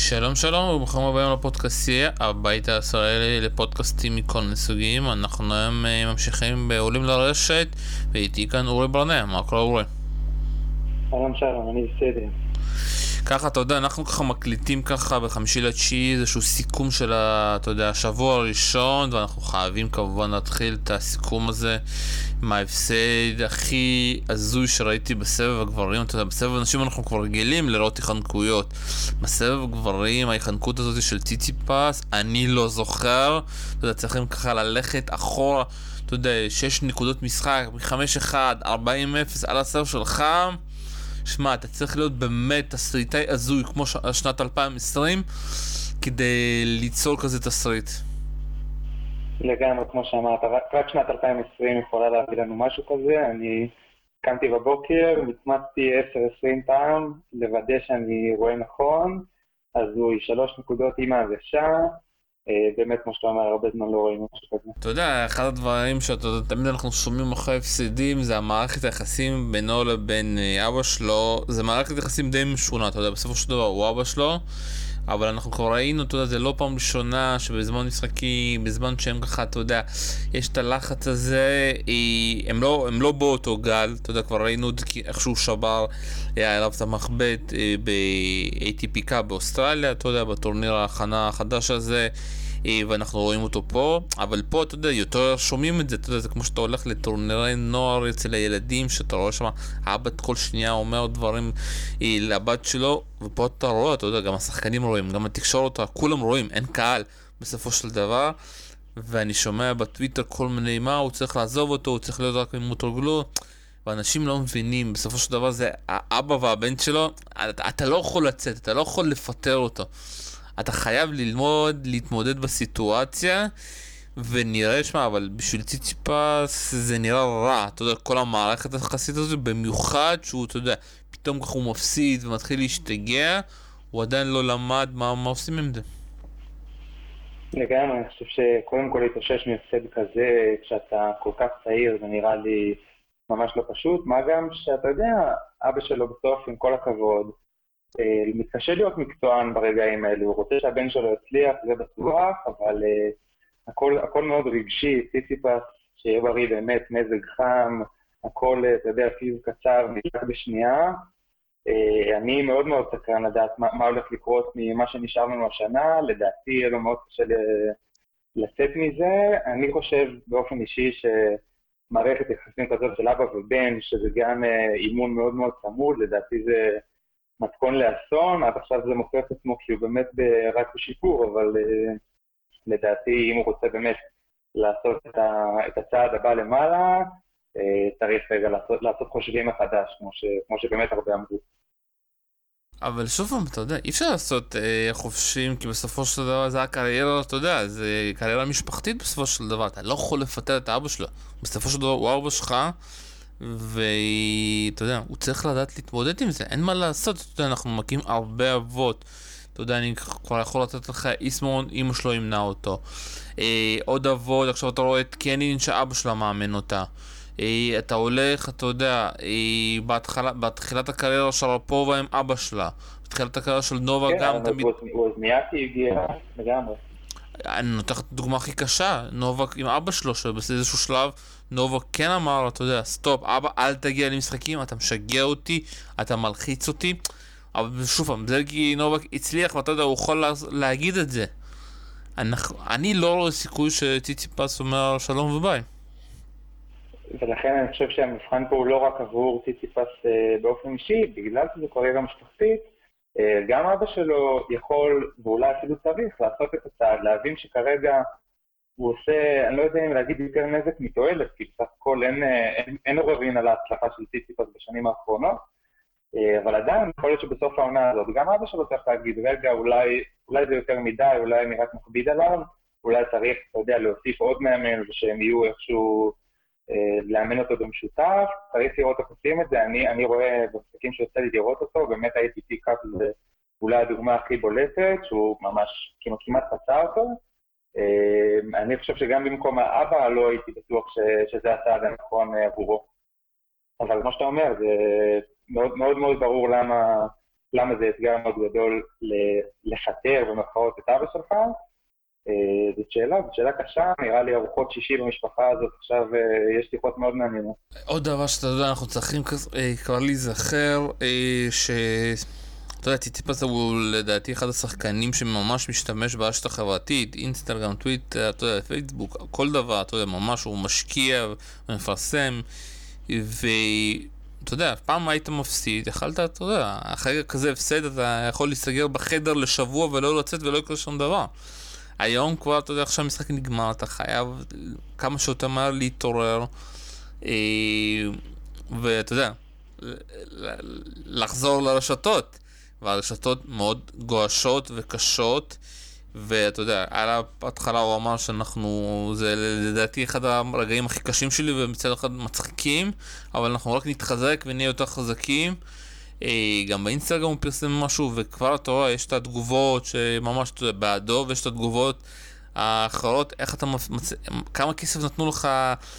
שלום שלום וברוכים הבאים לפודקאסטייה, הבית הישראלי לפודקאסטים מכל מיני סוגים. אנחנו היום אה, ממשיכים בעולים לרשת, ואיתי כאן אורי ברנע, מה קורה אורי? שלום שלום, אני בסדר. ככה, אתה יודע, אנחנו ככה מקליטים ככה בחמישי לתשיעי איזשהו סיכום של, ה, אתה יודע, השבוע הראשון, ואנחנו חייבים כמובן להתחיל את הסיכום הזה עם ההפסד הכי הזוי שראיתי בסבב הגברים. אתה יודע, בסבב הנשים אנחנו כבר רגילים לראות היחנקויות. בסבב הגברים, ההיחנקות הזאת של ציציפס, אני לא זוכר. אתה יודע, צריכים ככה ללכת אחורה, אתה יודע, 6 נקודות משחק, מ-5-1, 40-0 על הסבב שלך. שמע, אתה צריך להיות באמת תסריטאי הזוי כמו ש... שנת 2020 כדי ליצור כזה תסריט. לגמרי, כמו שאמרת, רק, שנת 2020 יכולה להביא לנו משהו כזה. אני קמתי בבוקר, מצמצתי 10-20 פעם, לוודא שאני רואה נכון, אז הוא שלוש נקודות עם ההגשה, באמת, כמו שאתה אומר, הרבה זמן לא רואים משהו כזה. אתה יודע, אחד הדברים שתמיד אנחנו שומעים אחרי הפסדים זה המערכת היחסים בינו לבין אה, אבא שלו, זה מערכת יחסים די משונה, אתה יודע, בסופו של דבר הוא אבא שלו. אבל אנחנו כבר ראינו, אתה יודע, זה לא פעם ראשונה שבזמן משחקים, בזמן שהם ככה, אתה יודע, יש את הלחץ הזה, הם לא, הם לא באותו גל, אתה יודע, כבר ראינו איך שהוא שבר, היה אליו את המחבט אה, ב-ATP קאפ באוסטרליה, אתה יודע, בטורניר ההכנה החדש הזה. אה, ואנחנו רואים אותו פה, אבל פה אתה יודע, יותר שומעים את זה, אתה יודע, זה כמו שאתה הולך לטורנירי נוער אצל הילדים, שאתה רואה שם, האבא כל שנייה אומר דברים אה, לבת שלו, ופה אתה רואה, אתה יודע, גם השחקנים רואים, גם התקשורת, כולם רואים, אין קהל בסופו של דבר. ואני שומע בטוויטר כל מיני מה, הוא צריך לעזוב אותו, הוא צריך להיות רק עם מוטורגלו. ואנשים לא מבינים, בסופו של דבר זה האבא והבן שלו, אתה לא יכול לצאת, אתה לא יכול לפטר אותו. אתה חייב ללמוד להתמודד בסיטואציה, ונראה, שמע, אבל בשביל ציציפס זה נראה רע, אתה יודע, כל המערכת היחסית הזו, במיוחד שהוא, אתה יודע, פתאום ככה הוא מפסיד ומתחיל להשתגע, הוא עדיין לא למד מה, מה עושים עם זה. לגמרי, אני חושב שקודם כל להתאושש מהפסד כזה, כשאתה כל כך צעיר, זה נראה לי ממש לא פשוט, מה גם שאתה יודע, אבא שלו בסוף, עם כל הכבוד, מתקשה להיות מקצוען ברגעים האלו, הוא רוצה שהבן שלו יצליח, זה בטוח, אבל uh, הכל, הכל מאוד רגשי, סיסיפס, שיהיה בריא באמת, מזג חם, הכל, uh, אתה יודע, פיז קצר, נשאר בשנייה. אני מאוד מאוד סקרן לדעת מה, מה הולך לקרות ממה שנשאר לנו השנה, לדעתי יהיה לו מאוד קשה לצאת מזה. אני חושב באופן אישי שמערכת יחסים כזאת של אבא ובן, שזה גם אימון מאוד מאוד צמוד, לדעתי זה... מתכון לאסון, עד עכשיו זה מוכיח את עצמו כי הוא באמת רק בשיפור, אבל uh, לדעתי אם הוא רוצה באמת לעשות את, את הצעד הבא למעלה, uh, צריך רגע לעשות, לעשות חושבים מחדש, כמו, ש, כמו שבאמת הרבה אמרו. אבל שוב פעם, אתה יודע, אי אפשר לעשות אה, חופשים, כי בסופו של דבר זה הקריירה, אתה יודע, זה קריירה משפחתית בסופו של דבר, אתה לא יכול לפטר את אבא שלו. בסופו של דבר הוא אבא שלך, ואתה יודע, הוא צריך לדעת להתמודד עם זה, אין מה לעשות, אתה יודע, אנחנו מכים הרבה אבות. אתה יודע, אני כבר יכול לתת לך איסמון, אמא שלו ימנע אותו. אה, עוד אבות, עכשיו אתה רואה את קנין שאבא שלה מאמן אותה. אה, אתה הולך, אתה יודע, אה, בהתחלה, בתחילת הקריירה של רפובה עם אבא שלה. בתחילת הקריירה של נובה כן, גם תמיד... כן, ווזניאקי הגיע לגמרי. אני נותן לך את הדוגמה הכי קשה, נובק עם אבא שלו, שבאיזשהו שלב נובק כן אמר, אתה יודע, stop, אבא, אל תגיע למשחקים, אתה משגע אותי, אתה מלחיץ אותי. אבל שוב פעם, זה כי נובק הצליח, ואתה יודע, הוא יכול להגיד את זה. אנחנו, אני לא רואה סיכוי שציציפס אומר שלום וביי. ולכן אני חושב שהמבחן פה הוא לא רק עבור ציציפס אה, באופן אישי, בגלל שזה קריירה משפחתית, אה, גם אבא שלו יכול, ואולי אפילו צריך, לעשות את הצעד, להבין שכרגע הוא עושה, אני לא יודע אם להגיד יותר נזק מתועלת, כי בסך הכל אין, אין, אין עוררין על ההצלחה של ציציפס בשנים האחרונות, אה, אבל עדיין יכול להיות שבסוף העונה הזאת, גם אבא שלו צריך להגיד, רגע, אולי, אולי זה יותר מדי, אולי אני רק מכביד עליו, אולי צריך, אתה יודע, להוסיף עוד מאמן ושהם יהיו איכשהו... אה, לאמן אותו במשותף, צריך לראות איך עושים את זה, אני, אני רואה במשחקים שיוצא לי לראות אותו, באמת הייתי פי קאפ זה אולי הדוגמה הכי בולטת, שהוא ממש כמעט פצע אותו. אה, אני חושב שגם במקום האבא לא הייתי בטוח ש, שזה הצעד הנכון אה, עבורו. אבל כמו שאתה אומר, זה מאוד מאוד, מאוד ברור למה, למה זה אתגר מאוד גדול לפטר במרכאות את אבא שלך? אה, זאת שאלה, זאת שאלה קשה, נראה לי ארוחות שישי במשפחה הזאת, עכשיו אה, יש שיחות מאוד מעניינות. עוד דבר שאתה יודע, אנחנו צריכים כבר להיזכר, ש... אתה יודע, טיטיפס הוא לדעתי אחד השחקנים שממש משתמש ברשת החברתית, אינסטגרם, טוויטר, אתה יודע, פייסבוק, כל דבר, אתה יודע, ממש הוא משקיע ומפרסם, ואתה יודע, פעם היית מפסיד, יכלת, אתה יודע, אחרי כזה הפסד אתה יכול להסתגר בחדר לשבוע ולא לצאת ולא יקרה שום דבר. היום כבר, אתה יודע, עכשיו המשחק נגמר, אתה חייב כמה שיותר מהר להתעורר, אה, ואתה יודע, לחזור לרשתות. והרשתות מאוד גועשות וקשות, ואתה יודע, על ההתחלה הוא אמר שאנחנו, זה לדעתי אחד הרגעים הכי קשים שלי ומצד אחד מצחיקים, אבל אנחנו רק נתחזק ונהיה יותר חזקים. אה, גם באינסטגרם הוא פרסם משהו, וכבר אתה רואה, יש את התגובות שממש אתה יודע, בעדו, ויש את התגובות האחרות, איך אתה מצ... כמה כסף נתנו לך,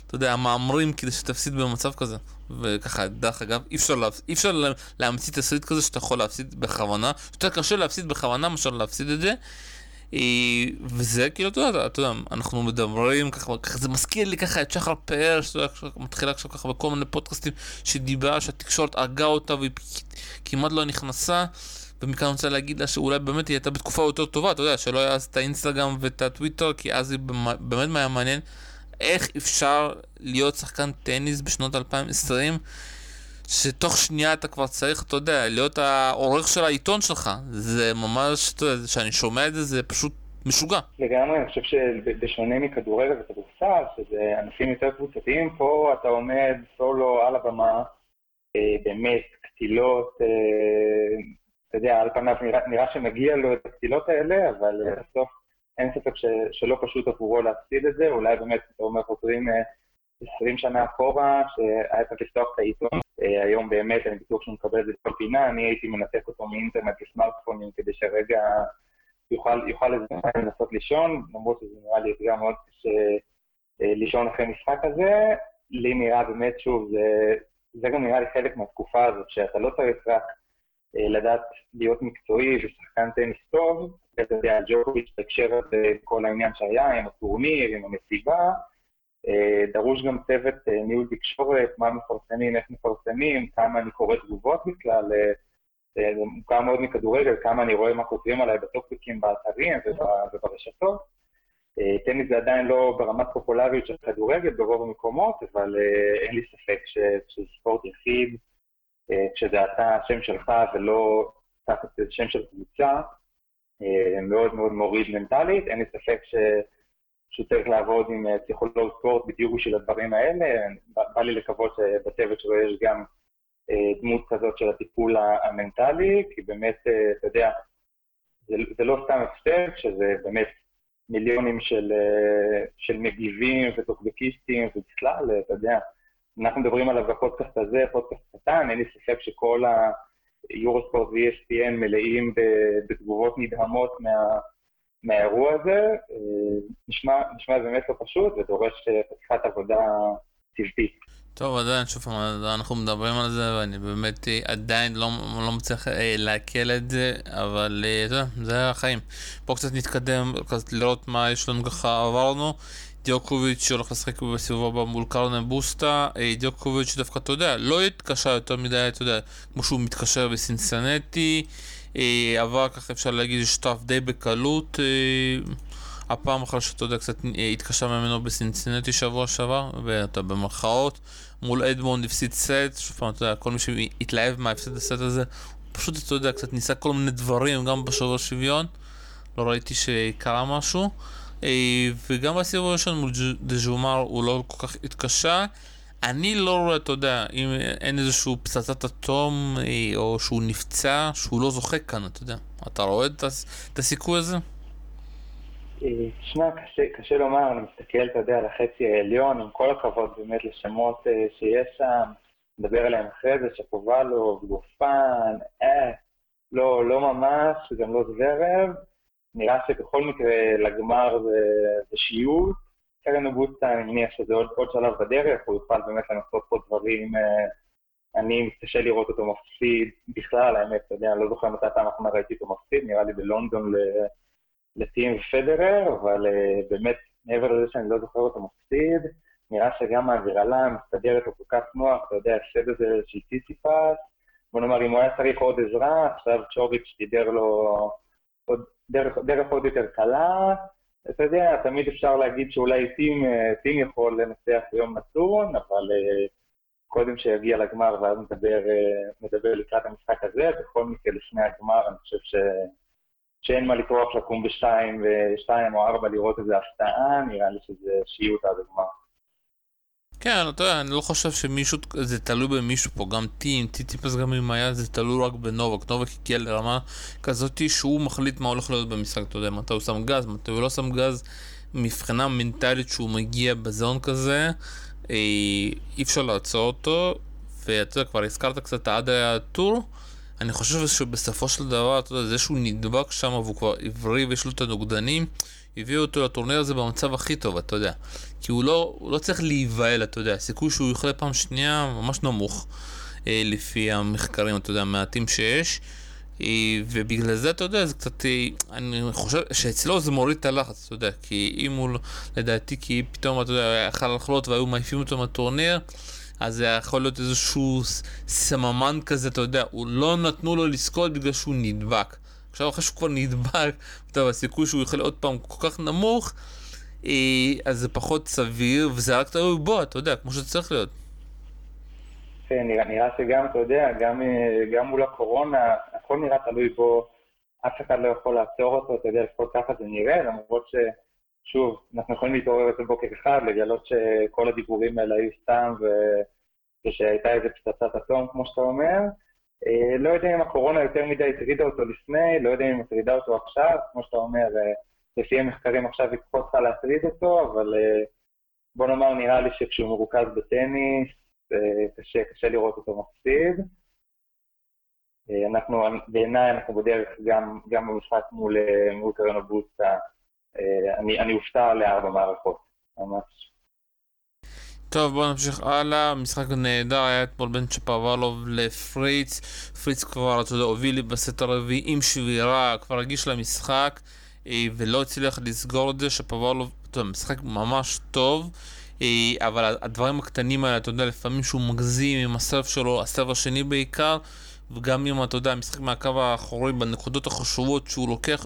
אתה יודע, המאמרים כדי שתפסיד במצב כזה. וככה, דרך אגב, אי אפשר, להפס... אי אפשר להמציא תסריט כזה שאתה יכול להפסיד בכוונה. יותר קשה להפסיד בכוונה מאשר להפסיד את זה. אה, וזה כאילו, אתה יודע, אתה יודע, אנחנו מדברים ככה, ככה, זה מזכיר לי ככה את שחר פאר, שאתה יודע, מתחילה עכשיו ככה בכל מיני פודקאסטים שדיבר, שהתקשורת הרגה אותה והיא כמעט לא נכנסה. ומכאן אני רוצה להגיד לה שאולי באמת היא הייתה בתקופה יותר טובה, אתה יודע, שלא היה אז את האינסטגרם ואת הטוויטר, כי אז היא באמת היה מעניין איך אפשר להיות שחקן טניס בשנות 2020, שתוך שנייה אתה כבר צריך, אתה יודע, להיות העורך של העיתון שלך. זה ממש, אתה יודע, כשאני שומע את זה, זה פשוט משוגע. לגמרי, אני חושב שבשונה מכדורגל וכדורסל, שזה ענפים יותר קבוצתיים, פה אתה עומד סולו על הבמה, אה, באמת, קטילות, אה, אתה יודע, על פניו נראה, נראה שמגיע לו את הקטילות האלה, אבל אה, בסוף אין ספק ש, שלא פשוט עבורו להפסיד את זה, אולי באמת, אתה אומר, חוזרים 20 שנה אחורה, שהיה צריך לפתוח את העיתון. היום באמת, אני בטוח שהוא מקבל את זה בכל פינה, אני הייתי מנתק אותו מאינטרנט לסמארטפונים כדי שהרגע יוכל, יוכל לנסות לישון, למרות שזה נראה לי אתגר מאוד קשה לישון אחרי משחק הזה. לי נראה באמת, שוב, זה, זה גם נראה לי חלק מהתקופה הזאת, שאתה לא צריך רק אה, לדעת להיות מקצועי ושחקן טניס טוב, אתה יודע, ג'וקוביץ' בהקשר הזה, כל העניין שהיה עם הטורניר, עם המסיבה, אה, דרוש גם צוות אה, ניהול תקשורת, מה מפרסמים, איך מפרסמים, כמה אני קורא תגובות בכלל, זה מוכר מאוד מכדורגל, כמה אני רואה מה כותבים עליי בטוקבקים באתרים וברשתות. טניס זה עדיין לא ברמת פופולריות של כדורגל ברוב המקומות, אבל אין לי ספק שזה ספורט יחיד, כשזה אתה השם שלך ולא תחת שם של קבוצה, אה, מאוד מאוד מוריד מנטלית. אין לי ספק ש... שהוא צריך לעבוד עם אה, פסיכולוג ספורט בדיוק בשביל הדברים האלה. בא לי לקוות שבצוות שלו יש גם אה, דמות כזאת של הטיפול המנטלי, כי באמת, אתה יודע, זה, זה לא סתם הפסד, שזה באמת מיליונים של, של מגיבים וטוקבקיסטים ובכלל, אתה יודע, אנחנו מדברים עליו בפודקאסט הזה, פודקאסט קטן, אין לי ספק שכל היורוספורט ו-ESPN מלאים בתגובות נדהמות מה, מהאירוע הזה. אה, נשמע, נשמע באמת לא פשוט ודורש חתיכת עבודה צוותית. טוב, עדיין, שוב פעם, אנחנו מדברים על זה, ואני באמת אה, עדיין לא, לא מצליח אה, לעכל את זה, אבל אתה יודע, זה החיים. בואו קצת נתקדם, קצת לראות מה יש לנו ככה עברנו. דיוקוביץ' הולך לשחק בסיבוב הבא מול קרנן בוסטה, אה, דיוקוביץ' דווקא, אתה יודע, לא התקשר יותר מדי, אתה יודע, כמו שהוא מתקשר בסינסנטי, אה, עבר ככה אפשר להגיד שטף די בקלות, אה, הפעם אחרי שאתה יודע, קצת התקשר ממנו בסינסנטי שבוע שעבר, ואתה במרכאות, מול אדמונד הפסיד סט, שוב פעם, אתה יודע, כל מי שהתלהב מההפסד הסט הזה, פשוט, אתה יודע, קצת ניסה כל מיני דברים, גם בשובר שוויון, לא ראיתי שקרה משהו. אה, וגם בסיבוב הראשון מול דז'ומר הוא לא כל כך התקשה. אני לא רואה, אתה יודע, אם אין איזשהו פצצת אטום אה, או שהוא נפצע, שהוא לא זוכה כאן, אתה יודע. אתה רואה את הסיכוי הזה? תשמע, אה, קשה, קשה לומר, אני מסתכל, אתה יודע, על החצי העליון, עם כל הכבוד באמת לשמות שיש שם, נדבר עליהם אחרי זה, שפובלו, גופן, אה, לא, לא ממש, גם לא זוורב. נראה שבכל מקרה לגמר זה, זה שיעור. קרן אוגוסטה, אני מניח שזה עוד, עוד שלב בדרך, הוא יוכל באמת לנסות פה דברים, אה, אני מתקשה לראות אותו מפסיד בכלל, האמת, אתה יודע, אני לא זוכר מתי פעם אחרונה ראיתי אותו מפסיד, נראה לי בלונדון לטים ופדרר, אבל uh, באמת, מעבר לזה שאני לא זוכר אותו מפסיד, נראה שגם ההגרלה מסתדרת לו כל כך נוח, אתה יודע, ההפסד הזה של טיסיפס, בוא נאמר, אם הוא היה צריך עוד עזרה, עכשיו צ'וביץ' דיבר לו דרך, דרך עוד יותר קלה, אתה יודע, תמיד אפשר להגיד שאולי טים, אה, טים יכול לנצח ביום נתון, אבל uh, קודם שיגיע לגמר ואז נדבר, נדבר לקראת המשחק הזה, בכל מקרה לפני הגמר אני חושב ש... שאין מה לטרוח לקום בשתיים ושתיים או ארבע לראות איזה הפתעה, נראה לי שזה שיעוט עד הגמר. כן, אתה יודע, אני לא חושב שמישהו, זה תלוי במישהו פה, גם טים, טיטיפס גם אם היה, זה תלוי רק בנובק. נובק הגיע לרמה כזאת שהוא מחליט מה הולך להיות במשחק, אתה יודע, מתי הוא שם גז, מתי הוא לא שם גז, מבחינה מנטלית שהוא מגיע בזון כזה, אה, אי אפשר לעצור אותו, ואתה יודע, כבר הזכרת קצת עד הטור. אני חושב שבסופו של דבר, אתה יודע, זה שהוא נדבק שם והוא כבר עברי ויש לו את הנוגדנים, הביאו אותו לטורניר הזה במצב הכי טוב, אתה יודע. כי הוא לא, הוא לא צריך להיבהל, אתה יודע, הסיכוי שהוא יחלה פעם שנייה ממש נמוך, אה, לפי המחקרים, אתה יודע, המעטים שיש. אה, ובגלל זה, אתה יודע, זה קצת, אה, אני חושב שאצלו זה מוריד את הלחץ, אתה יודע, כי אם הוא, לדעתי, כי פתאום, אתה יודע, יכל לחלות והיו מעיפים אותו מהטורניר, אז זה יכול להיות איזשהו סממן כזה, אתה יודע, הוא לא נתנו לו לזכות בגלל שהוא נדבק. עכשיו אחרי שהוא כבר נדבק, טוב, הסיכוי שהוא יחלה עוד פעם כל כך נמוך, אה, אז זה פחות סביר, וזה רק תלוי בו, אתה יודע, כמו שצריך להיות. כן, נראה, נראה שגם, אתה יודע, גם, אה, גם מול הקורונה, הכל נראה תלוי בו, אף אחד לא יכול לעצור אותו, אתה יודע, לפחות ככה זה נראה, למרות ש... שוב, אנחנו יכולים להתעורר אצל בוקר אחד, לגלות שכל הדיבורים האלה היו סתם ו... ושהייתה איזה פצצת אטום, כמו שאתה אומר. אה, לא יודע אם הקורונה יותר מדי הטרידה אותו לפני, לא יודע אם הטרידה אותו עכשיו, כמו שאתה אומר, אה, לפי המחקרים עכשיו היא פחות צריכה להטריד אותו, אבל אה, בוא נאמר, נראה לי שכשהוא מרוכז בטניס, קשה, קשה לראות אותו מפסיד. אנחנו, בעיניי אנחנו בדרך גם, גם במשחק מול, מול קרנו בוסטה אה, אני, אני אופתע לארבע מערכות, ממש. טוב בוא נמשיך הלאה, משחק נהדר היה אתמול בין צ'פוואלוב לפריץ, פריץ כבר אתה יודע הוביל לי בסט הרביעי עם שבירה, כבר רגיש למשחק אה, ולא הצליח לסגור את זה, צ'פוואלוב, אתה יודע, משחק ממש טוב אה, אבל הדברים הקטנים האלה, אתה יודע, לפעמים שהוא מגזים עם הסרף שלו, הסרף השני בעיקר וגם אם אתה יודע, משחק מהקו האחורי בנקודות החשובות שהוא לוקח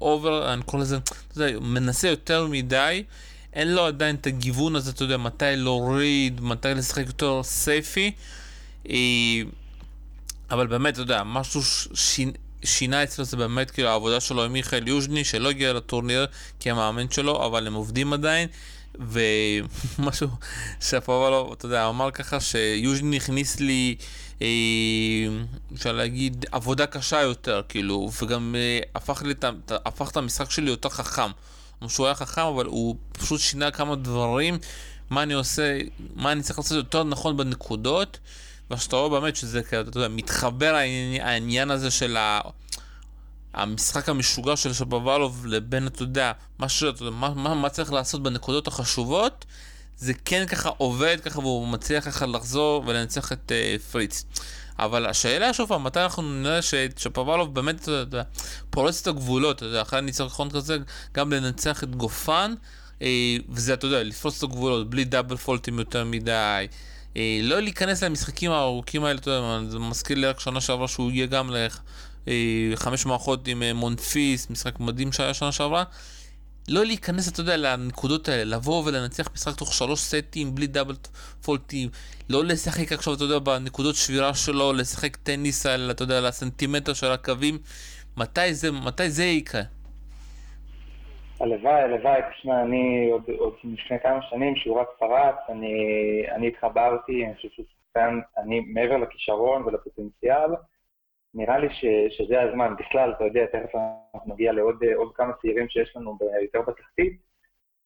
over, אני קורא לזה, אתה יודע, מנסה יותר מדי, אין לו עדיין את הגיוון הזה, אתה יודע, מתי להוריד, מתי לשחק יותר safe, אה, אבל באמת, אתה יודע, משהו שינה, שינה אצלו זה באמת כאילו העבודה שלו עם מיכאל יוז'ני, שלא הגיע לטורניר כמאמן שלו, אבל הם עובדים עדיין. ומשהו ששפובלוב, אתה יודע, אמר ככה שיוז'ני הכניס לי אה, אפשר להגיד, עבודה קשה יותר, כאילו, וגם אה, הפך, לי, הפך את המשחק שלי יותר חכם. שהוא היה חכם, אבל הוא פשוט שינה כמה דברים, מה אני עושה, מה אני צריך לעשות יותר נכון בנקודות, ושאתה רואה באמת שזה, אתה יודע, מתחבר העניין, העניין הזה של ה... המשחק המשוגע של שבבלוב לבין, אתה יודע, מה, ש... מה, מה, מה צריך לעשות בנקודות החשובות, זה כן ככה עובד ככה והוא מצליח ככה לחזור ולנצח את uh, פריץ. אבל השאלה שוב פעם, מתי אנחנו נראה ששפובלוב באמת, אתה יודע, פורץ את הגבולות, אתה יודע, אחרי הניצחון כזה, גם לנצח את גופן, אה, וזה, אתה יודע, לפרוץ את הגבולות בלי דאבל פולטים יותר מדי. אה, לא להיכנס למשחקים הארוכים האלה, אתה יודע, זה מזכיר לי רק שנה שעברה שהוא יהיה גם לחמש מערכות עם מונפיס, משחק מדהים שהיה שנה שעברה. לא להיכנס, אתה יודע, לנקודות האלה, לבוא ולנצח משחק תוך שלוש סטים בלי דאבל פולטים, לא לשחק עכשיו, אתה יודע, בנקודות שבירה שלו, לשחק טניס על, אתה יודע, על הסנטימטר של הקווים, מתי זה, מתי זה יקרה? הלוואי, הלוואי, תשמע, אני עוד, עוד לפני כמה שנים, שהוא רק פרץ, אני, אני התחברתי, אני חושב שהוא שחקן, אני מעבר לכישרון ולפוטנציאל, נראה לי ש, שזה הזמן. בכלל, אתה יודע, תכף אנחנו נגיע לעוד כמה צעירים שיש לנו יותר בתחתית.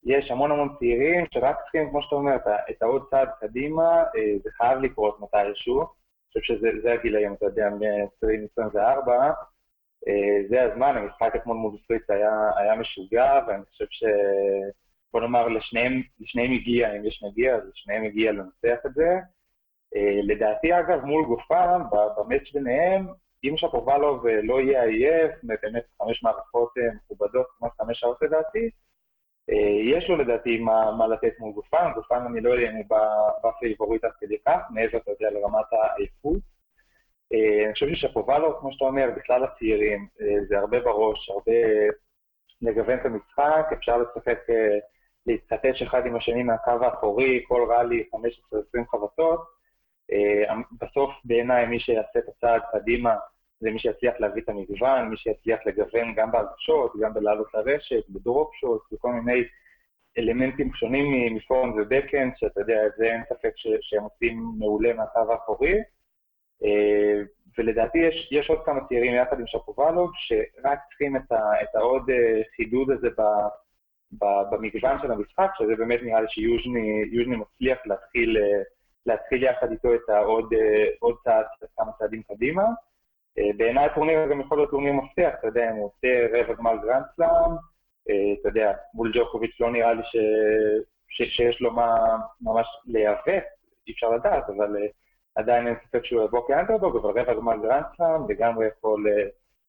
יש המון המון צעירים שרק צריכים, כמו שאתה אומר, את העוד צעד קדימה, אה, זה חייב לקרות מתישהו. אני חושב שזה הגילאים, אתה יודע, מ-2024. אה, זה הזמן, המשחק אתמול מול סוויץ היה, היה משוגע, ואני חושב ש... בוא נאמר, לשניהם, לשניהם הגיע, אם יש מגיע, אז לשניהם הגיע לנצח את זה. לדעתי, אגב, מול גופן, ב match ביניהם, אם שפובלוב לא יהיה עייף, באמת חמש מערכות מכובדות, כמעט חמש שעות לדעתי, יש לו לדעתי מה, מה לתת מול גופן, גופן אני לא יודע אם הוא בפייבוריט עד כדי כך, מעבר, אתה יודע, לרמת העייפות. אני חושב ששפובלוב, כמו שאתה אומר, בכלל הצעירים, זה הרבה בראש, הרבה לגוון את המשחק, אפשר לשחק, להתכתש אחד עם השני מהקו האחורי, כל ראלי 15-20 חבטות. בסוף בעיניי מי שיעשה את הצעד קדימה זה מי שיצליח להביא את המגוון, מי שיצליח לגוון גם בהגשות, גם בלעלות לרשת, בדרופ שוט, וכל מיני אלמנטים שונים מפורן ובקאנד, שאתה יודע, זה אין ספק שהם עושים מעולה מהקו האחורי. ולדעתי יש, יש עוד כמה צעירים יחד עם שפובלוב, שרק צריכים את, ה, את העוד חידוד הזה ב, ב, במגוון של המשחק, שזה באמת נראה לי שיוז'ני מצליח להתחיל, להתחיל יחד איתו את העוד עוד צעד, כמה צעדים קדימה. בעיניי הטורניר גם יכול להיות טורניר מפתח, אתה יודע, אם הוא עושה רבע גמר גרנדסלאם, אתה יודע, מול ג'וקוביץ' לא נראה לי ש... ש... שיש לו מה ממש להיאבק, אי אפשר לדעת, אבל עדיין אין ספק שהוא יבוא כאנדרדוג, אבל רבע גמר גרנדסלאם לגמרי יכול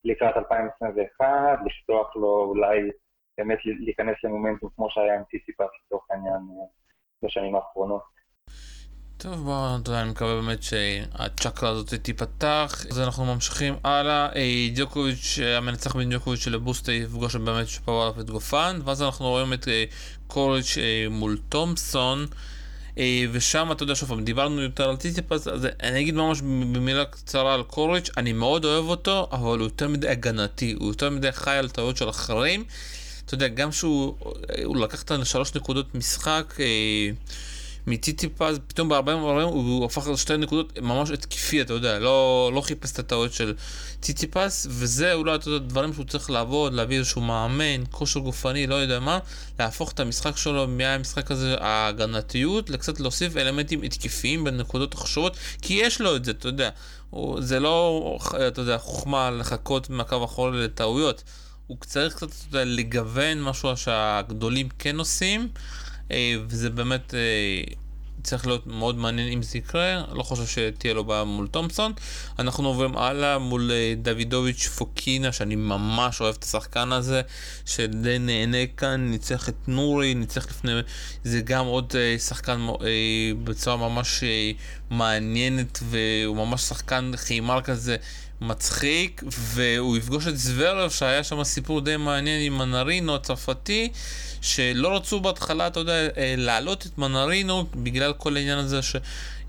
לקראת 2021, לפתוח לו אולי באמת להיכנס למומנטום כמו שהיה עם טיסיפס לצורך העניין בשנים האחרונות. טוב, בואו, יודע, אני מקווה באמת שהצ'קרה הזאת תיפתח. אז אנחנו ממשיכים הלאה. דיוקוביץ', המנצח בין דיוקוביץ' של הבוסטה יפגוש באמת שפרו עליו את גופן, ואז אנחנו רואים את קוריץ' מול תומפסון. ושם אתה יודע שוב פעם דיברנו יותר על טיטיפס אז אני אגיד ממש במילה קצרה על קוריץ' אני מאוד אוהב אותו אבל הוא יותר מדי הגנתי הוא יותר מדי חי על טעויות של אחרים אתה יודע גם שהוא לקח את השלוש נקודות משחק מטיטיפס, פתאום בהרבה דברים הוא הפך לשתי נקודות ממש התקפי, אתה יודע, לא, לא חיפש את הטעות של טיטיפס, וזה אולי, אתה יודע, דברים שהוא צריך לעבוד, להביא איזשהו מאמן, כושר גופני, לא יודע מה, להפוך את המשחק שלו מהמשחק הזה, ההגנתיות, לקצת להוסיף אלמנטים התקפיים בנקודות החשובות, כי יש לו את זה, אתה יודע, הוא, זה לא, אתה יודע, חוכמה לחכות מהקו האחורי לטעויות. הוא צריך קצת אתה יודע, לגוון משהו שהגדולים כן עושים. וזה באמת צריך להיות מאוד מעניין אם זה יקרה, לא חושב שתהיה לו בעיה מול תומפסון. אנחנו עוברים הלאה מול דוידוביץ' פוקינה, שאני ממש אוהב את השחקן הזה, שדי נהנה כאן, ניצח את נורי, ניצח לפני, זה גם עוד שחקן בצורה ממש מעניינת, והוא ממש שחקן חימר כזה. מצחיק, והוא יפגוש את זוורב, שהיה שם סיפור די מעניין עם מנרינו הצרפתי, שלא רצו בהתחלה, אתה יודע, אה, להעלות את מנרינו בגלל כל העניין הזה ש...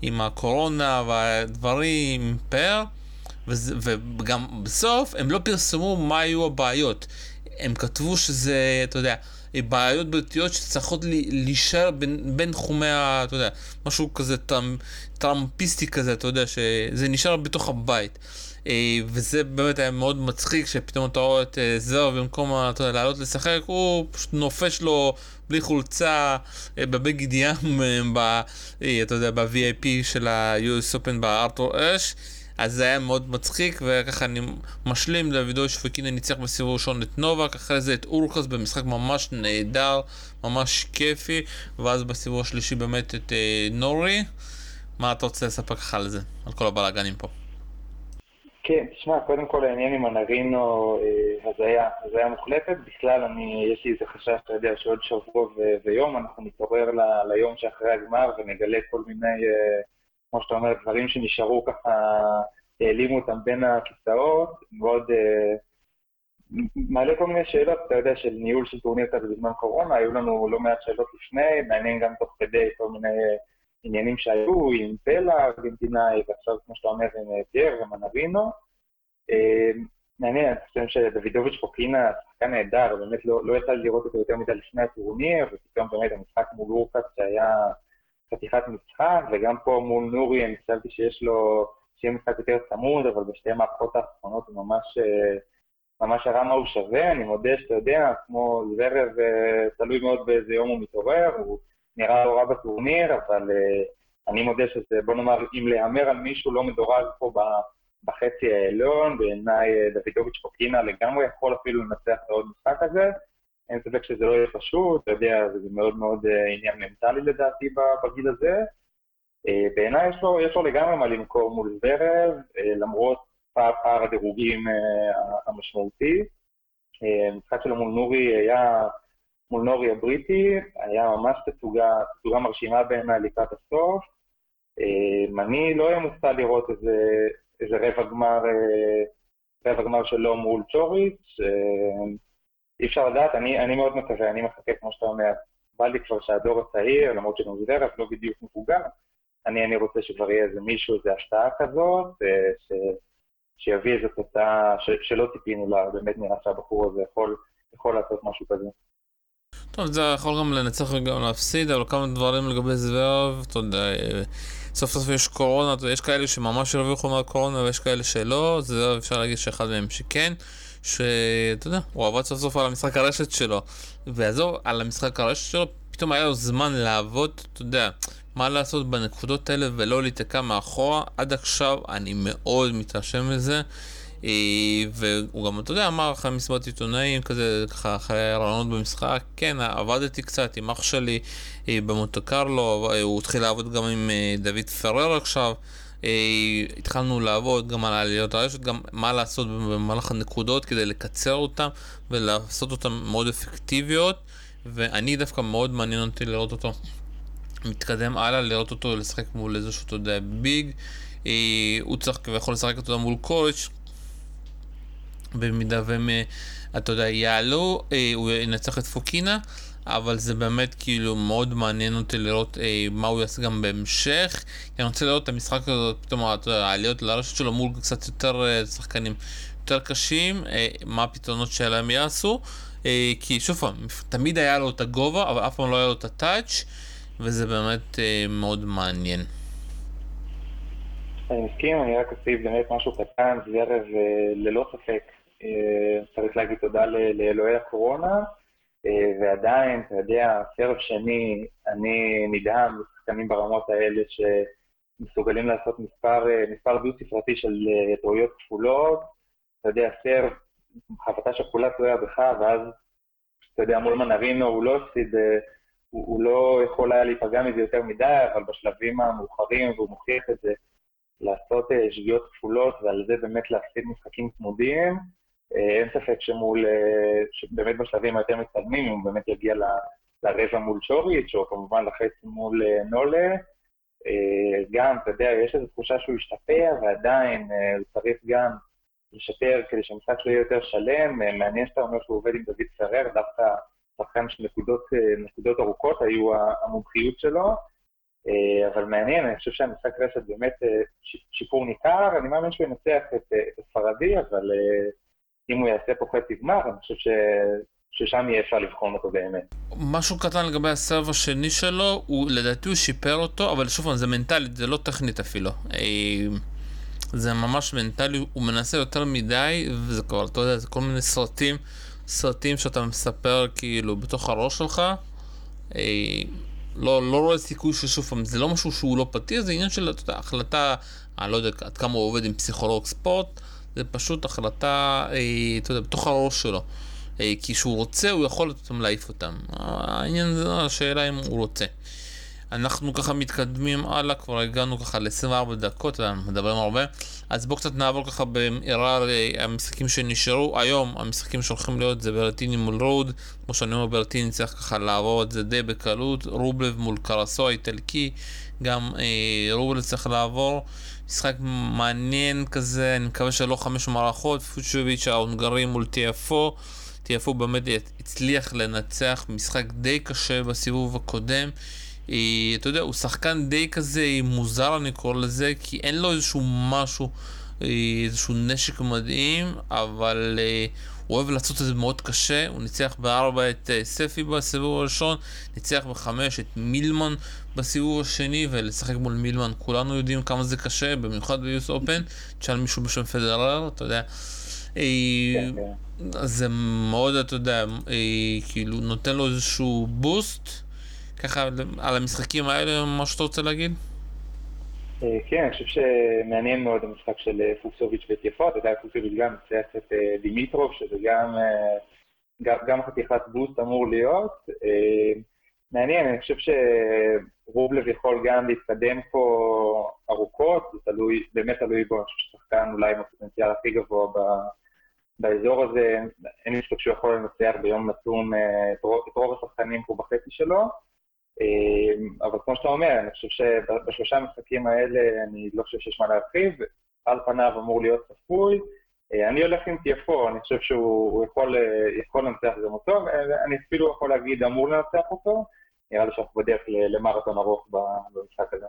עם הקורונה והדברים, פאר, וזה, וגם בסוף הם לא פרסמו מה היו הבעיות. הם כתבו שזה, אתה יודע, בעיות בריאותיות שצריכות להישאר בין, בין תחומי ה... אתה יודע, משהו כזה טראמפ, טראמפיסטי כזה, אתה יודע, שזה נשאר בתוך הבית. אה, וזה באמת היה מאוד מצחיק שפתאום אתה רואה את אה, זר במקום לעלות לשחק הוא פשוט נופש לו בלי חולצה אה, בבגד ים ב, אתה יודע, ב-VIP של ה-US Open בארתור אש אז זה היה מאוד מצחיק וככה אני משלים דוידו שפקינה ניצח בסיבוב ראשון את נובק אחרי זה את אורקס במשחק ממש נהדר ממש כיפי ואז בסיבוב השלישי באמת את נורי. מה אתה רוצה לספר ככה על זה על כל הבלאגנים פה כן, תשמע, קודם כל העניין עם הנרינו אה, הזיה, הזיה מוחלטת. בכלל, אני, יש לי איזה חשש, אתה יודע, שעוד שבוע ו- ויום אנחנו נתעורר ל- ליום שאחרי הגמר ונגלה כל מיני, אה, כמו שאתה אומר, דברים שנשארו ככה, העלימו אותם בין הכיסאות, ועוד אה, מעלה כל מיני שאלות, אתה יודע, של ניהול של טורניר כזה בזמן קורונה, היו לנו לא מעט שאלות לפני, מעניין גם תוך כדי כל מיני... עניינים שהיו עם פלה הארגנטינאי, ועכשיו, כמו שאתה אומר, עם פייר ומנבינו. מעניין, אני חושב שדוידוביץ' פוקינה, שחקן נהדר, באמת לא, לא יצא לי לראות אותו יותר מדי לפני הטורניר, ופתאום באמת המשחק מול אורקאץ' שהיה חתיכת משחק, וגם פה מול נורי אני חשבתי שיש לו, שיהיה משחק יותר צמוד, אבל בשתי המערכות האחרונות הוא ממש, ממש הרע מה הוא שווה, אני מודה שאתה יודע, כמו זוורב, תלוי מאוד באיזה יום הוא מתעורר, הוא נראה לא רע בטורניר, אבל uh, אני מודה שזה, בוא נאמר, אם להמר על מישהו לא מדורג פה בחצי העליון, בעיניי אה, דוידוביץ' פוקינה לגמרי יכול אפילו לנצח את העוד משחק הזה. אין ספק שזה לא יהיה פשוט, אתה יודע, זה מאוד מאוד uh, עניין מנטלי לדעתי בגיל הזה. בעיניי יש יש לו לגמרי מה למכור מול זרב, למרות פער, פער הדירוגים המשמעותי. המשחק שלו מול נורי היה, מול נורי הבריטי, היה ממש תצוגה, תצוגה מרשימה בעיניי לקראת הסוף. אני לא אהיה מופתע לראות איזה, איזה רבע גמר, רבע גמר שלו מול צ'וריץ', אי אפשר לדעת, אני, אני מאוד מקווה, אני מחכה, כמו שאתה אומר, בא לי כבר שהדור הצעיר, למרות שגם זרף לא בדיוק מבוגר, אני, אני רוצה שכבר יהיה איזה מישהו, איזה השפעה כזאת, ש, שיביא איזו תוצאה שלא ציפינו לה, באמת נראה שהבחור הזה יכול, יכול לעשות משהו כזה. טוב, זה יכול גם לנצח וגם להפסיד, אבל כמה דברים לגבי זוורב, אתה יודע, סוף סוף יש קורונה, יש כאלה שממש הרוויחו מהקורונה ויש כאלה שלא, זה אפשר להגיד שאחד מהם שכן. שאתה יודע, הוא עבד סוף סוף על המשחק הרשת שלו. ועזוב, על המשחק הרשת שלו, פתאום היה לו זמן לעבוד, אתה יודע, מה לעשות בנקודות האלה ולא להיתקע מאחורה. עד עכשיו אני מאוד מתרשם מזה. אה, והוא גם, אתה יודע, אמר אחרי מסיבת עיתונאים, כזה, ככה, אחרי הרעיונות במשחק, כן, עבדתי קצת עם אח שלי אה, במונטה קרלו, הוא התחיל לעבוד גם עם אה, דוד פרר עכשיו. אה, התחלנו לעבוד גם על העליות הרשת, גם מה לעשות במהלך הנקודות כדי לקצר אותן ולעשות אותן מאוד אפקטיביות ואני דווקא מאוד מעניין אותי לראות אותו מתקדם הלאה, לראות אותו לשחק מול איזשהו, אתה יודע, ביג אה, הוא צריך כביכול לשחק אותו מול קוריץ' במידה והם, אה, אתה יודע, יעלו, הוא ינצח את פוקינה אבל זה באמת כאילו מאוד מעניין אותי לראות אה, מה הוא יעשה גם בהמשך. כי אני רוצה לראות את המשחק הזה, פתאום העליות לרשת שלו מול קצת יותר אה, שחקנים יותר קשים, אה, מה הפתרונות שלהם יעשו. אה, כי שוב פעם, תמיד היה לו את הגובה, אבל אף פעם לא היה לו את הטאץ', וזה באמת אה, מאוד מעניין. אני מסכים, אני רק אוסיף באמת משהו קטן, זה ערב אה, ללא ספק. אה, צריך להגיד תודה לאלוהי הקורונה. אה, ועדיין, אתה יודע, סרב שני, אני נדהם לשחקנים ברמות האלה שמסוגלים לעשות מספר, אה, מספר דו-ספרתי של טעויות כפולות. אתה יודע, סרב, חבטה שכפולה תלויה בך, ואז, אתה יודע, מול מנרינו הוא לא הפסיד, הוא, הוא לא יכול היה להיפגע מזה יותר מדי, אבל בשלבים המאוחרים, והוא מוכיח את זה, לעשות שגיאות כפולות, ועל זה באמת להפסיד משחקים צמודים. אה, אין ספק שמול, אה, שבאמת בשלבים היותר מתקדמים, הוא באמת יגיע לרבע מול שוריץ', או כמובן לחצי מול אה, נולה, גם, אתה יודע, יש איזו תחושה שהוא השתפר, ועדיין הוא צריך גם לשפר כדי שהמשחק שלו יהיה יותר שלם. מעניין שאתה אומר שהוא עובד עם דוד פרר, דווקא שחקן של נקודות, ארוכות היו המומחיות שלו. אבל מעניין, אני חושב שהמשחק רשת באמת שיפור ניכר, אני מאמין שהוא ינצח את, הספרדי, אבל אם הוא יעשה פה חצי גמר, אני חושב ש... ששם יהיה אפשר לבחון אותו באמת. משהו קטן לגבי הסרב השני שלו, הוא לדעתי הוא שיפר אותו, אבל שוב זה מנטלית, זה לא טכנית אפילו. אה, זה ממש מנטלי, הוא מנסה יותר מדי, וזה כבר, אתה יודע, זה כל מיני סרטים, סרטים שאתה מספר כאילו בתוך הראש שלך. אה, לא, לא רואה סיכוי ששוב פעם, זה לא משהו שהוא לא פתיר, זה עניין של, אתה יודע, החלטה, אני לא יודע עד כמה הוא עובד עם פסיכולוג ספורט. זה פשוט החלטה, אה, אתה יודע, בתוך הראש שלו. אה, כי כשהוא רוצה, הוא יכול אותם להעיף אותם. העניין זה השאלה אם הוא רוצה. אנחנו ככה מתקדמים הלאה, כבר הגענו ככה ל-24 דקות, מדברים הרבה. אז בואו קצת נעבור ככה במהרה המשחקים שנשארו. היום המשחקים שהולכים להיות זה ברטיני מול רוד. כמו שאני אומר, ברטיני צריך ככה לעבור את זה די בקלות. רובלב מול קרסו האיטלקי, גם אה, רובלב צריך לעבור. משחק מעניין כזה, אני מקווה שלא חמש מערכות, פוצ'וביץ' ההונגרי מול טיאפו, טיאפו באמת הצליח לנצח משחק די קשה בסיבוב הקודם. אה, אתה יודע, הוא שחקן די כזה מוזר אני קורא לזה, כי אין לו איזשהו משהו, אה, איזשהו נשק מדהים, אבל אה, הוא אוהב לעשות את זה מאוד קשה, הוא ניצח בארבע את ספי בסיבוב הראשון, ניצח בחמש את מילמן בסיבוב השני, ולשחק מול מילמן כולנו יודעים כמה זה קשה, במיוחד ביוס אופן, תשאל מישהו בשם פדרר, אתה יודע. כן. זה מאוד, אתה יודע, כאילו נותן לו איזשהו בוסט. ככה על המשחקים האלה, מה שאתה רוצה להגיד? אה, כן, אני חושב שמעניין מאוד המשחק של אה, פוקסוביץ' וטיפו, אתה יודע, פוקסוביץ' גם ניצח את אה, דימיטרוב, שזה גם, גם, גם חתיכת בוסט אמור להיות. מעניין, אני חושב שרובלב יכול גם להתקדם פה ארוכות, זה תלוי, באמת תלוי בו, אני חושב ששחקן אולי עם הפוטנציאל הכי גבוה ב, באזור הזה, אין לי ספק שהוא יכול לנצח ביום נתון אה, את רוב, השחקנים פה בחצי שלו, אה, אבל כמו שאתה אומר, אני חושב שבשלושה המשחקים האלה אני לא חושב שיש מה להרחיב, על פניו אמור להיות צפוי. אה, אני הולך עם TFO, אני חושב שהוא יכול, יכול לנצח גם אותו, אני אפילו יכול להגיד אמור לנצח אותו, נראה לי שאנחנו בדרך למרתון ארוך במשחק הזה.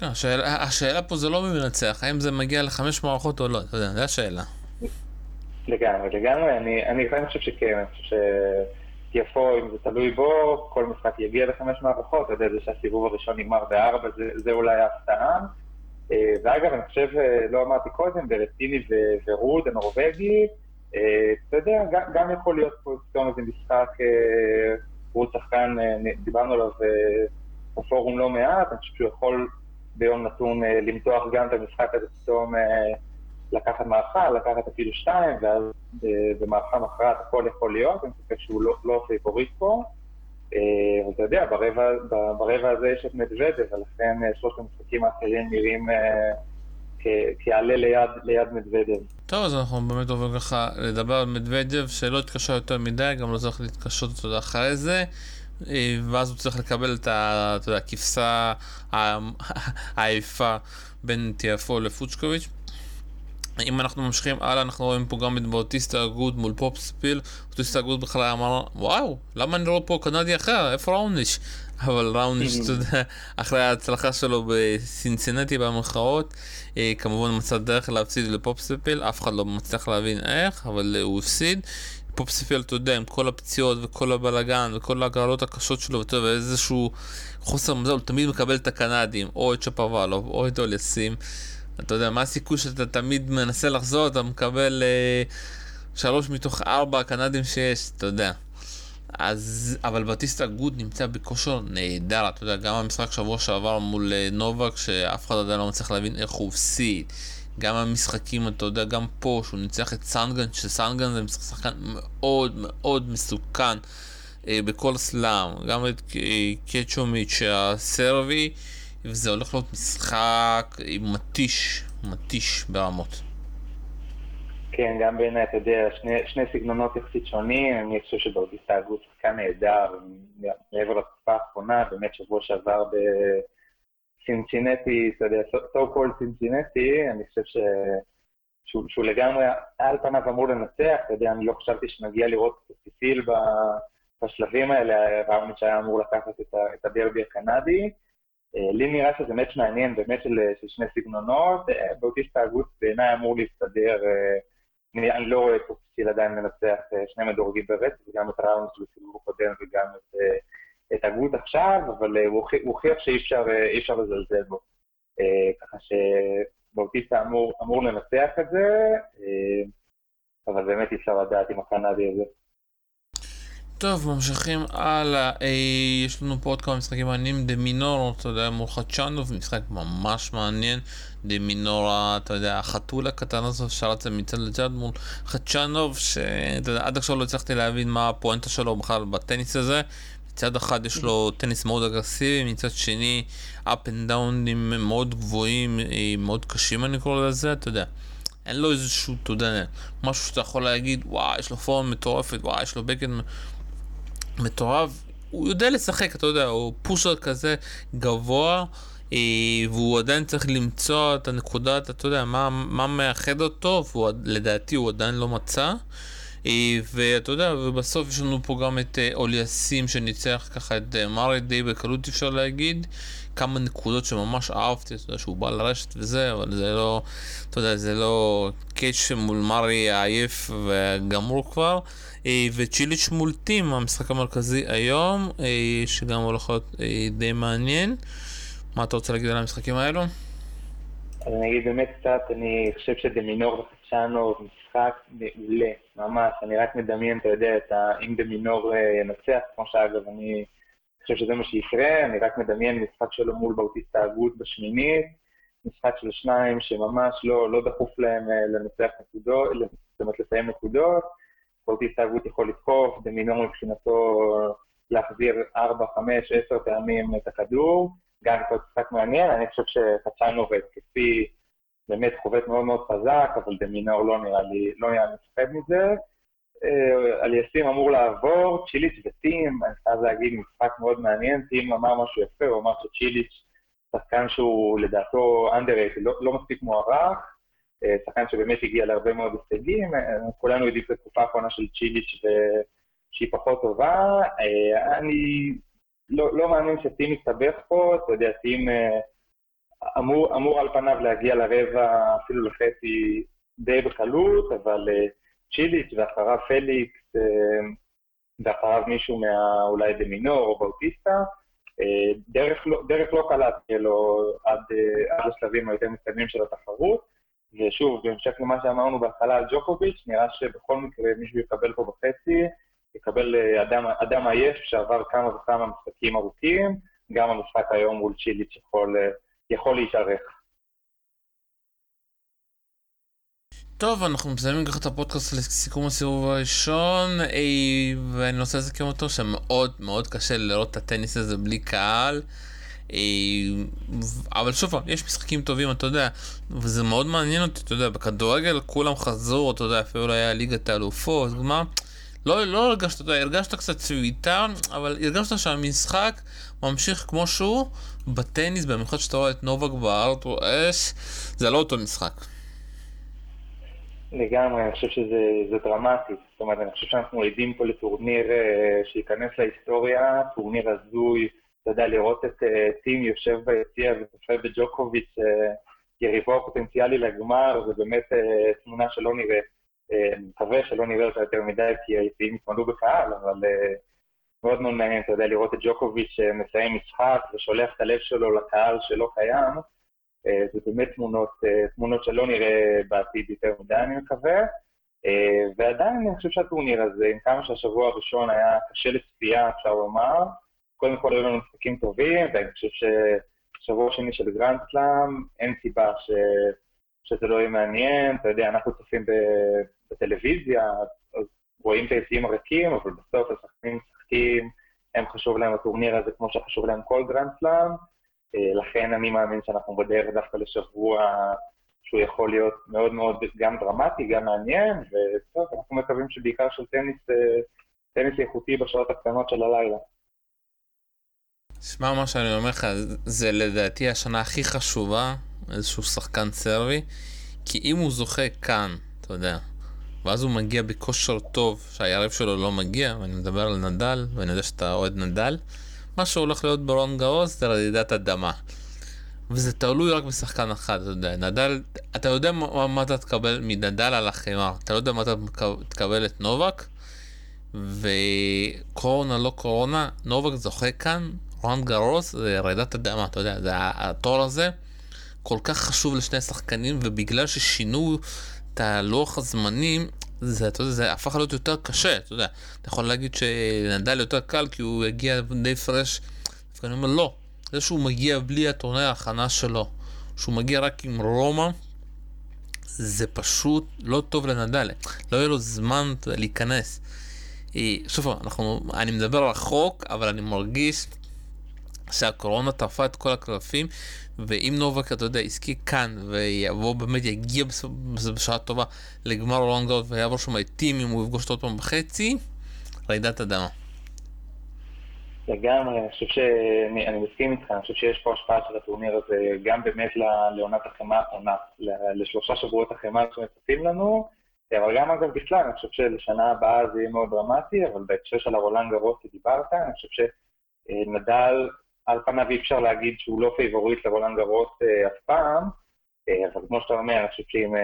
כן, השאלה, השאלה פה זה לא מי מנצח, האם זה מגיע לחמש מערכות או לא, אתה יודע, זו השאלה. לגמרי, לגמרי, אני, אני, אני חושב שכן, אני חושב שיפו, אם זה תלוי בו, כל משחק יגיע לחמש מערכות, אתה יודע, זה שהסיבוב הראשון נגמר בארבע, זה, זה אולי ההפתעה. אה, ואגב, אני חושב, אה, לא אמרתי קודם, ברטיני ורוד, הנורבגי, אה, גם, גם יכול להיות פה פתאום איזה משחק, רוד שחקן, דיברנו עליו בפורום לא מעט, אני חושב שהוא יכול ביום נתון אה, למתוח גם את המשחק הזה פתאום אה, לקחת מערכה, לקחת אפילו שתיים, ואז אה, במערכה מכרעת הכל יכול להיות, אני חושב שהוא לא, לא פייבוריט פה. ואתה יודע, ברבע, ברבע הזה יש את מדוודב, ולכן שלושת המשחקים האחרים נראים כיעלה ליד, ליד מדוודב. טוב, אז אנחנו באמת עוברים ככה לדבר על מדוודב, שלא התקשר יותר מדי, גם לא צריך להתקשות אותו אחרי זה. אה, ואז הוא צריך לקבל את הכבשה העייפה בין טיאפו לפוצ'קוביץ'. אם אנחנו ממשיכים הלאה, אנחנו רואים פה גם את באוטיסטה אגוד מול פופספיל. באוטיסטה אגוד בכלל אמר, וואו, למה אני לא רואה פה קנדי אחר? איפה ראוניש? אבל ראוניש, אתה יודע, אחרי ההצלחה שלו בסינסינטי במחאות, אה, כמובן מצא דרך להפסיד לפופספיל, אף אחד לא מצליח להבין איך, אבל הוא הפסיד. פופסיפל, אתה יודע, עם כל הפציעות וכל הבלאגן וכל הגרלות הקשות שלו, ואתה יודע, ואיזשהו חוסר מזל, הוא תמיד מקבל את הקנדים, או את שפוואלוב, או את אוליסים. אתה יודע, מה הסיכוי שאתה תמיד מנסה לחזור, אתה מקבל אה, שלוש מתוך ארבע הקנדים שיש, אתה יודע. אז, אבל בטיסטה גוד נמצא בכושר נהדר, אתה יודע, גם המשחק שבוע שעבר מול אה, נובק, שאף אחד עדיין לא מצליח להבין איך הוא הפסיד. גם המשחקים, אתה יודע, גם פה, שהוא ניצח את סנגן, שסנגן זה שחקן מאוד מאוד מסוכן אה, בכל סלאם, גם את אה, קצ'ומיץ' הסרבי, וזה הולך להיות משחק מתיש, מתיש ברמות. כן, גם בעיניי, אתה יודע, שני, שני סגנונות יחסית שונים, אני חושב שבאודיסטה הגוף שחקן נהדר, מעבר לתקופה האחרונה, באמת שבוע שעבר ב... צימצינטי, אתה יודע, so called צימצינטי, אני חושב ש... שהוא, שהוא לגמרי, על פניו אמור לנצח, אתה יודע, אני לא חשבתי שנגיע לראות את סיסיל בשלבים האלה, ראוניץ' היה אמור לקחת את, ה, את הדרבי הקנדי. אה, לי נראה שזה מאץ' מעניין, באמת של, של שני סגנונות, אה, באוטיסט ההגות בעיניי אמור להסתדר, אה, אני, אני לא רואה את סיסיל עדיין מנצח שני מדורגים ברצף, גם את ראוניץ' בסיבוב הקודם וגם את... את הגות עכשיו, אבל אה, הוא הוכיח שאי אפשר, אה, אפשר לזלזל בו. אה, ככה שבאוטיסטה אמור, אמור לנצח את זה, אבל באמת אי אפשר לדעת עם הקנדי הזה. טוב, ממשיכים הלאה. אי, יש לנו פה עוד כמה משחקים מעניינים. דה מינור, אתה יודע, מול חדשנוב, משחק ממש מעניין. דה מינור, אתה יודע, החתול הקטן הזה שרץ מצד לצד מול חדשנוב, שאתה יודע, עד עכשיו לא הצלחתי להבין מה הפואנטה שלו בכלל בטניס הזה. מצד אחד יש לו טניס מאוד אגרסיבי, מצד שני up and דאונים מאוד גבוהים, אה, מאוד קשים אני קורא לזה, אתה יודע. אין לו איזשהו, אתה יודע, משהו שאתה יכול להגיד, וואי, יש לו פורם מטורפת, וואי, יש לו בקן מטורף. הוא יודע לשחק, אתה יודע, הוא פושר כזה גבוה, אה, והוא עדיין צריך למצוא את הנקודת, אתה יודע, מה, מה מאחד אותו, ולדעתי הוא עדיין לא מצא. אה, ואתה יודע, ובסוף יש לנו פה גם את אה, אוליאסים שניצח ככה את מארי די בקלות אפשר להגיד. כמה נקודות שממש אהבתי, אתה יודע, שהוא בא לרשת וזה, אבל זה לא, אתה יודע, זה לא קאץ' מול מארי העייף וגמור כבר. וצ'יליץ' מול טים, המשחק המרכזי היום, שגם הולך להיות די מעניין. מה אתה רוצה להגיד על המשחקים האלו? אני אגיד באמת קצת, אני חושב שדמינור וחדשנו משחק מעולה, ממש. אני רק מדמיין, אתה יודע. אם דמינור אה, ינצח, כמו שאגב, אני חושב שזה מה שיקרה, אני רק מדמיין משחק שלו מול באוטיסט ההגות בשמינית, משחק של שניים שממש לא, לא דחוף להם אה, לנצח נקודות, זאת אומרת לסיים נקודות. באוטיסט ההגות יכול לתקוף, דמינור מבחינתו להחזיר 4, 5, 10 פעמים את הכדור, גם קצת משחק מעניין, אני חושב שקצ'אנו והתקפי באמת חובט מאוד מאוד חזק, אבל דמינור לא נראה לי, לא נראה לי מפחד מזה. אליסים אמור לעבור, צ'יליץ' וטים, אני חייב להגיד, משחק מאוד מעניין, טים אמר משהו יפה, הוא אמר שצ'יליץ' שחקן שהוא לדעתו underrated, לא, לא מספיק מוערך, שחקן שבאמת הגיע להרבה מאוד הישגים, כולנו יודעים את התקופה האחרונה של צ'יליץ' שהיא פחות טובה, אני לא, לא מאמין שטים יסתבך פה, אתה יודע, טים אמור, אמור על פניו להגיע לרבע, אפילו לחצי די בקלות, אבל צ'יליץ' ואחריו פליקס, ואחריו מישהו מה... אולי דמינור או באוטיסטה, דרך לא, דרך לא קלה תהיה לו עד, עד לשלבים היותר מתקדמים של התחרות. ושוב, בהמשך למה שאמרנו בהתחלה על ג'וקוביץ', נראה שבכל מקרה מישהו יקבל פה בחצי, יקבל אדם, אדם עייף שעבר כמה וכמה משחקים ארוכים, גם המשחק היום מול צ'יליץ' יכול, יכול להתארך. טוב, אנחנו מסיימים ככה את הפודקאסט לסיכום הסיבוב הראשון, אי, ואני רוצה לסכם אותו שמאוד מאוד קשה לראות את הטניס הזה בלי קהל. אי, אבל שוב יש משחקים טובים, אתה יודע, וזה מאוד מעניין אותי, אתה יודע, בכדורגל כולם חזרו, אתה יודע, אפילו היה ליגת האלופות, מה? לא, לא הרגשת, אתה יודע, הרגשת קצת צביטה, אבל הרגשת שהמשחק ממשיך כמו שהוא, בטניס, במיוחד שאתה רואה את נובק בארטור אש, זה לא אותו משחק. לגמרי, אני חושב שזה דרמטי. זאת אומרת, אני חושב שאנחנו עדים פה לטורניר uh, שייכנס להיסטוריה, טורניר הזוי, אתה יודע, לראות את uh, טים יושב ביציע וצופה בג'וקוביץ', uh, יריבו הפוטנציאלי לגמר, זה באמת תמונה שלא נראה. אני מקווה שלא נראה אותה יותר מדי, כי היציעים יתמלאו בקהל, אבל מאוד מאוד מעניין, אתה יודע, לראות את ג'וקוביץ' מסיים משחק ושולח את הלב שלו לקהל שלא קיים. אה, זה באמת תמונות, אה, תמונות שלא נראה בעתיד יותר מדי, אני מקווה. אה, ועדיין אני חושב שהטורניר הזה, עם כמה שהשבוע הראשון היה קשה לצפייה, אפשר לומר, קודם כל היו לנו משחקים טובים, ואני חושב ששבוע שני של גרנד סלאם, אין סיבה ש... שזה לא יהיה מעניין, אתה יודע, אנחנו צופים בטלוויזיה, אז רואים את היציאים הריקים, אבל בסוף השחקנים משחקים, הם חשוב להם הטורניר הזה כמו שחשוב להם כל גרנד סלאם. אה, לכן אני מאמין שאנחנו בדרך דווקא לשבוע שהוא יכול להיות מאוד מאוד גם דרמטי, גם מעניין, וטוב, אנחנו מקווים שבעיקר של טניס, אה, טניס איכותי בשעות הקטנות של הלילה. שמע מה שאני אומר לך, זה לדעתי השנה הכי חשובה, איזשהו שחקן סרבי, כי אם הוא זוכה כאן, אתה יודע, ואז הוא מגיע בכושר טוב, שהיריב שלו לא מגיע, ואני מדבר על נדל, ואני יודע שאתה אוהד נדל, מה שהולך להיות ברון גאוס זה רעידת אדמה. וזה תלוי רק בשחקן אחד, אתה יודע, נדל, אתה יודע מה, מה אתה תקבל מנדל על החמר, אתה לא יודע מה אתה תקבל את נובק, וקורונה לא קורונה, נובק זוכה כאן, רון גרוס זה רעידת אדמה, אתה יודע, זה התור הזה כל כך חשוב לשני שחקנים, ובגלל ששינו את הלוח הזמנים, זה, אתה יודע, זה הפך להיות יותר קשה, אתה יודע. אתה יכול להגיד שנדל יותר קל כי הוא הגיע די פרש, ואני אומר לא, זה שהוא מגיע בלי הטורניר ההכנה שלו, שהוא מגיע רק עם רומא, זה פשוט לא טוב לנדל, לא יהיה לו זמן להיכנס. אה, שוב, אנחנו, אני מדבר רחוק, אבל אני מרגיש שהקורונה טרפה את כל הקלפים, ואם נובק, אתה יודע, עסקי כאן, ויבוא באמת, יגיע בשעה טובה לגמר רונגאוט, ויעבור שם את טים אם הוא יפגוש אותו עוד פעם בחצי, רעידת אדמה. לגמרי, אני חושב שאני אני מסכים איתך, אני חושב שיש פה השפעה של הטורניר הזה גם באמת לעונת החימר, עונה, לשלושה שבועות החימר שמצפים לנו, אבל גם אגב בכלל, אני חושב שלשנה הבאה זה יהיה מאוד דרמטי, אבל בהקשר של הרולנד גרוס שדיברת, אני חושב שנדל על פניו אי אפשר להגיד שהוא לא פייבוריט לרולנד גרוס אה, אף פעם, אה, אבל כמו שאתה אומר, אני חושב שאם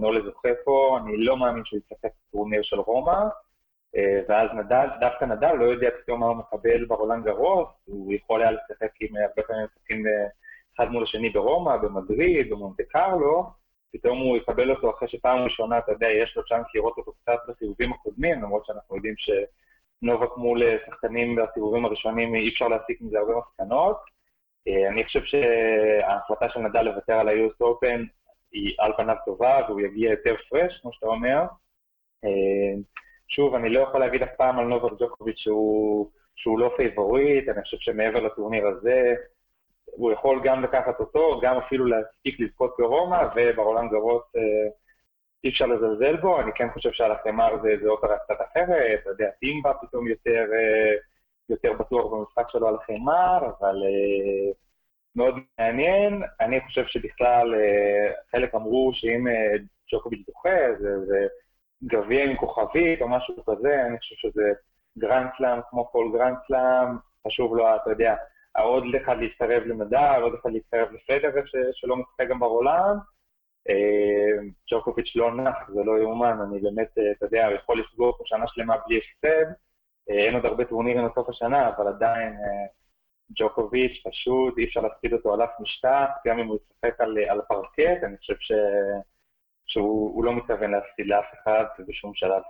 נולה זוכה פה, אני לא מאמין שהוא יצטרך טורניר של רומא, אה, ואז נדל, דווקא נדל לא יודע פתאום מה הוא מקבל ברולנד גרוס, הוא יכול היה לשחק עם הרבה פעמים משחקים אחד מול השני ברומא, במדריד, במונטה קרלו, פתאום הוא יקבל אותו אחרי שפעם ראשונה, אתה יודע, יש לו צ'אנס לראות אותו קצת בסיבובים הקודמים, למרות שאנחנו יודעים ש... נובק מול שחקנים בסיבובים הראשונים, אי אפשר להסיק מזה הרבה מסקנות. אה, אני חושב שההחלטה של נדל לוותר על ה-US Open היא על פניו טובה, והוא יגיע יותר פרש, כמו שאתה אומר. אה, שוב, אני לא יכול להגיד אף פעם על נובק ג'וקוביץ' שהוא שהוא לא favorite, אני חושב שמעבר לטורניר הזה, הוא יכול גם לקחת אותו, גם אפילו להספיק לזכות ברומא, וברולאן גארוס אה, אי אפשר לזלזל בו, אני כן חושב שעל החימר זה, זה אופרה קצת אחרת, אתה יודע, טים בא פתאום יותר, אה, יותר בטוח במשחק שלו על החימר, אבל אה, מאוד מעניין. אני חושב שבכלל, חלק אמרו שאם ג'וקוביץ' זוכה, זה, זה גביע עם כוכבית או משהו כזה, אני חושב שזה גרנד סלאם כמו כל גרנד סלאם, חשוב לו, אתה יודע, עוד אחד להצטרף לנדאל, עוד אחד להצטרף לפדר שלא משחק גם בעולם. אה, ג'וקוביץ' לא נח, זה לא יאומן, אני באמת, אה, אתה יודע, יכול לסגור פה שנה שלמה בלי הפסד. אה, אין עוד הרבה טורנירים לסוף השנה, אבל עדיין ג'וקוביץ' פשוט, אי אפשר להפסיק אותו על אף משטח, גם אם הוא ישחק על, על פרקט, אני חושב ש... שהוא לא מתכוון להפסיד לאף אחד בשום שלב.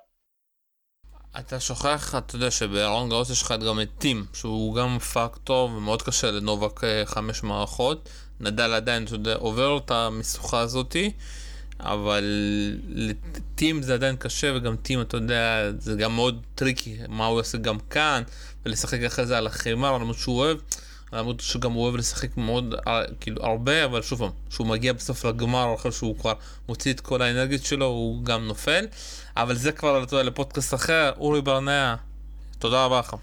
אתה שוכח, אתה יודע שברולאן גארוס יש לך גם את טים, שהוא גם פקטור ומאוד קשה לנובק אה, חמש מערכות. נדל עדיין, אתה יודע, עובר את המשוכה הזאתי, אבל לטים זה עדיין קשה, וגם טים, אתה יודע, זה גם מאוד tricky, מה הוא יעשה גם כאן, ולשחק אחרי זה על החימר, למרות שהוא אוהב. למרות שגם הוא אוהב לשחק מאוד, אה, כאילו הרבה, אבל שוב פעם, כשהוא מגיע בסוף לגמר, אחרי שהוא כבר מוציא את כל האנרגיות שלו, הוא גם נופל. אבל זה כבר, אתה יודע, לפודקאסט אחר. אורי ברנע, תודה רבה לך.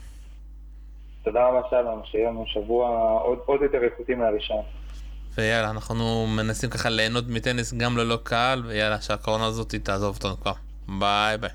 תודה רבה שלום, שיהיה לנו שבוע עוד, עוד יותר איכותי מהראשון. ויאללה, אנחנו מנסים ככה ליהנות מטניס גם ללא קהל, ויאללה, שהקורונה הזאת תעזוב אותנו כבר. ביי ביי.